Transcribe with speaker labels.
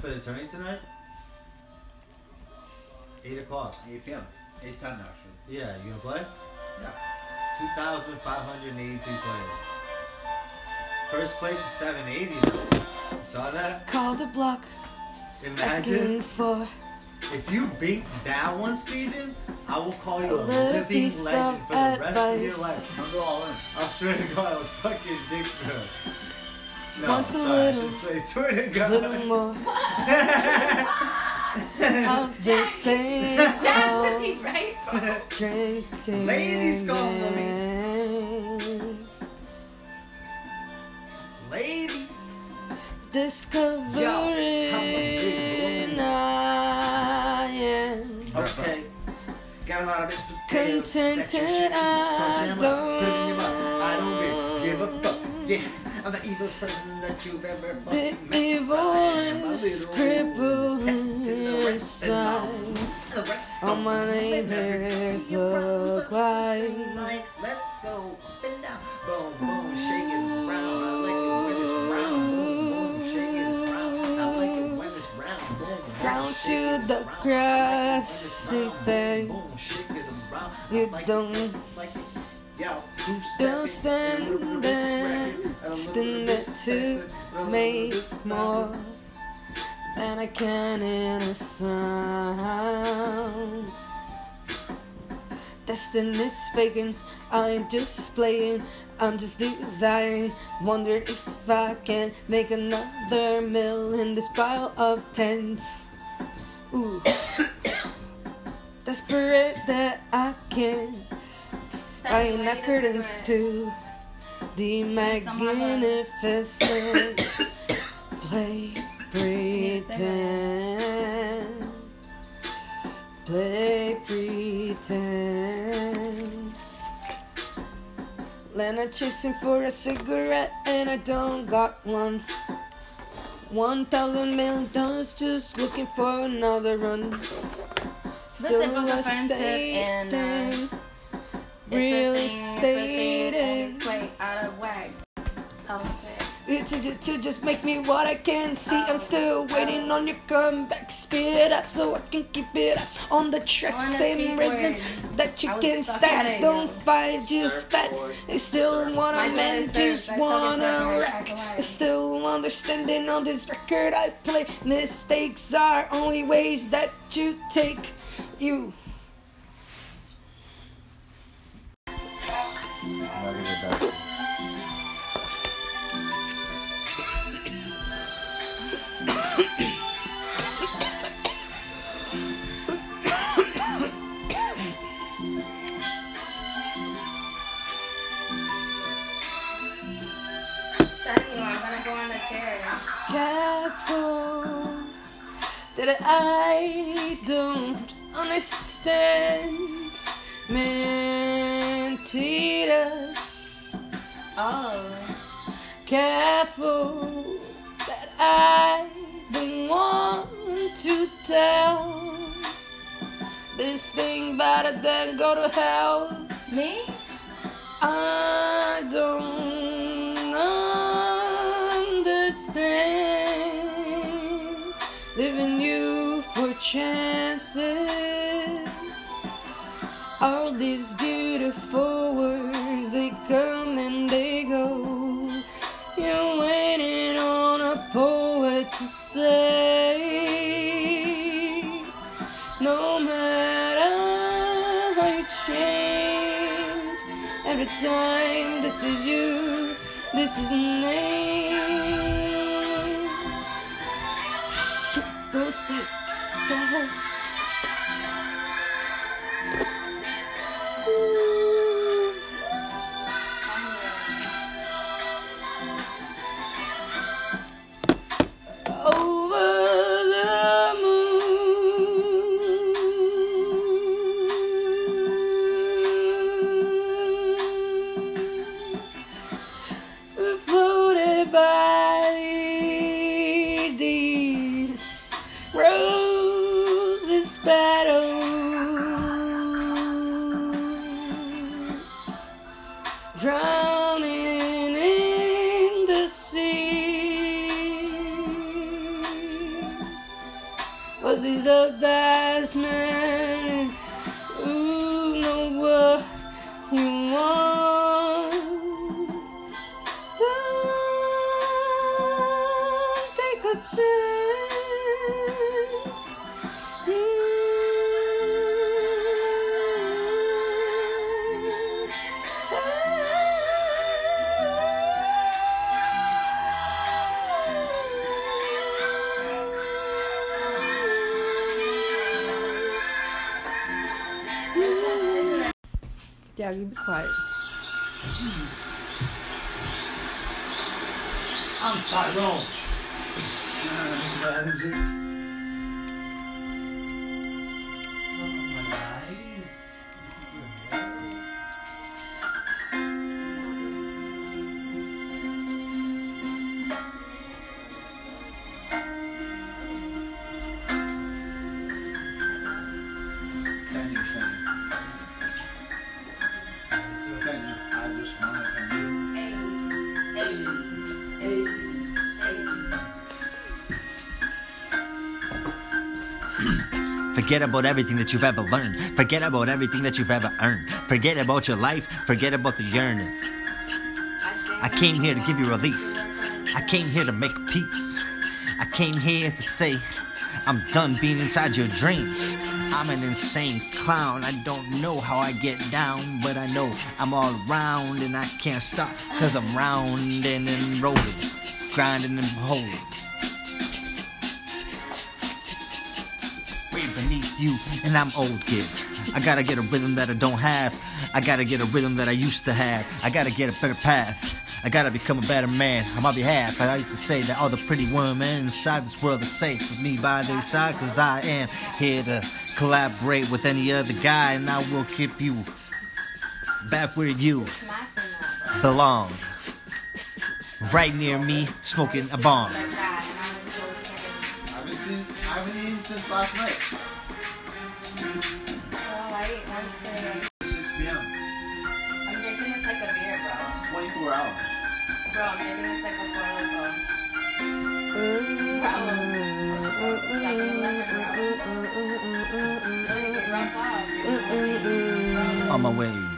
Speaker 1: for the tourney tonight? Eight o'clock.
Speaker 2: 8 p.m. 8 10 actually.
Speaker 1: Yeah, you gonna play?
Speaker 2: Yeah.
Speaker 1: 2,583 players. First place is 780 though. Saw that?
Speaker 3: Called a block,
Speaker 1: Imagine
Speaker 3: asking for
Speaker 1: if you beat that one, Steven, I will call you a
Speaker 3: A
Speaker 1: living legend for the rest of your life.
Speaker 2: I'll go all in.
Speaker 1: I swear to God, I'll suck your dick for her. No,
Speaker 3: Once a
Speaker 1: sorry, I
Speaker 3: little-
Speaker 1: should say, swear to
Speaker 3: a little
Speaker 1: God.
Speaker 3: more. I'm just saying,
Speaker 4: Jack, was
Speaker 3: I'm
Speaker 4: he right?
Speaker 3: drinking.
Speaker 2: Ladies call
Speaker 1: Lady.
Speaker 3: Discovering I am
Speaker 1: Okay. Got a lot of bitch potatoes.
Speaker 3: Contented,
Speaker 1: That you should eat. Punch
Speaker 3: I
Speaker 1: in my mouth, put it in your. I don't
Speaker 3: don't
Speaker 1: give a fuck. Yeah, I'm the evilest person that you've ever
Speaker 3: the
Speaker 1: fucking met.
Speaker 3: Evil
Speaker 1: I am a
Speaker 3: is
Speaker 1: little
Speaker 3: crippling
Speaker 1: cat in the rest and
Speaker 3: inside. All my neighbors look like
Speaker 1: like let's go up and down, boom boom, shake it round. I like it when it's round, boom boom, shake it round. I like it when it's round, boom
Speaker 3: Down to the
Speaker 1: round. I like it
Speaker 3: grassy
Speaker 1: round,
Speaker 3: thing.
Speaker 1: boom, boom, shake it around.
Speaker 3: You don't-
Speaker 1: like it. Yo, two
Speaker 3: Don't stand there, stand to make more than I can in a sound. Destiny's faking, I ain't just playing, I'm just desiring. Wonder if I can make another mill in this pile of tents. Ooh, desperate that I can. I ain't not curtains to the magnificent play pretend. Play pretend. Lena chasing for a cigarette and I don't got one. One thousand million dollars just looking for another run. Still a
Speaker 4: friendship and, uh,
Speaker 3: stating
Speaker 4: It's a
Speaker 3: really
Speaker 4: thing, it's a thing,
Speaker 3: stating
Speaker 4: and it's quite out of whack. Oh shit.
Speaker 3: To, to, to just make me what I can see. I'm still waiting on your comeback. Speed up so I can keep it up on the track.
Speaker 4: On
Speaker 3: Same rhythm
Speaker 4: word.
Speaker 3: that you can
Speaker 4: stuck at
Speaker 3: stack. Don't
Speaker 4: yo.
Speaker 3: fight, just fat. I still want
Speaker 4: My
Speaker 3: a man, just
Speaker 4: says I suck at
Speaker 3: wanna
Speaker 4: sucker,
Speaker 3: rack.
Speaker 4: I can lie.
Speaker 3: I still understanding on this record I play. Mistakes are only waves that you take. You.
Speaker 2: I'll give it back.
Speaker 4: You, I'm gonna go on the chair.
Speaker 3: careful that I don't understand mentiras.
Speaker 4: Oh.
Speaker 3: Careful that I don't want to tell this thing better than go to hell.
Speaker 4: Me?
Speaker 3: I chances. All these beautiful words, they come and they go. You're waiting on a poet to say, no matter how you change, every time this is you, this is name. Hit those dust. drowning in the sea. Was he the best man? Yeah, you be quiet. Hmm.
Speaker 1: I'm Tyrone. Forget about everything that you've ever learned. Forget about everything that you've ever earned. Forget about your life. Forget about the yearning. I came here to give you relief. I came here to make peace. I came here to say, I'm done being inside your dreams. I'm an insane clown. I don't know how I get down, but I know I'm all around and I can't stop. Cause I'm rounding and rolling, grinding and holding. You, and I'm old kid. I gotta get a rhythm that I don't have. I gotta get a rhythm that I used to have. I gotta get a better path. I gotta become a better man on my behalf. I used to say that all the pretty women inside this world are safe with me by their side, cause I am here to collaborate with any other guy, and I will keep you back where you belong. Right near me, smoking a bomb.
Speaker 2: I haven't seen, I haven't eaten since last night.
Speaker 4: Oh, I ate once today.
Speaker 2: 6 p.m.
Speaker 4: I'm drinking this like a beer, bro.
Speaker 2: It's 24 hours.
Speaker 4: Bro, I'm drinking this like a four loco. Really, it runs off.
Speaker 1: On my way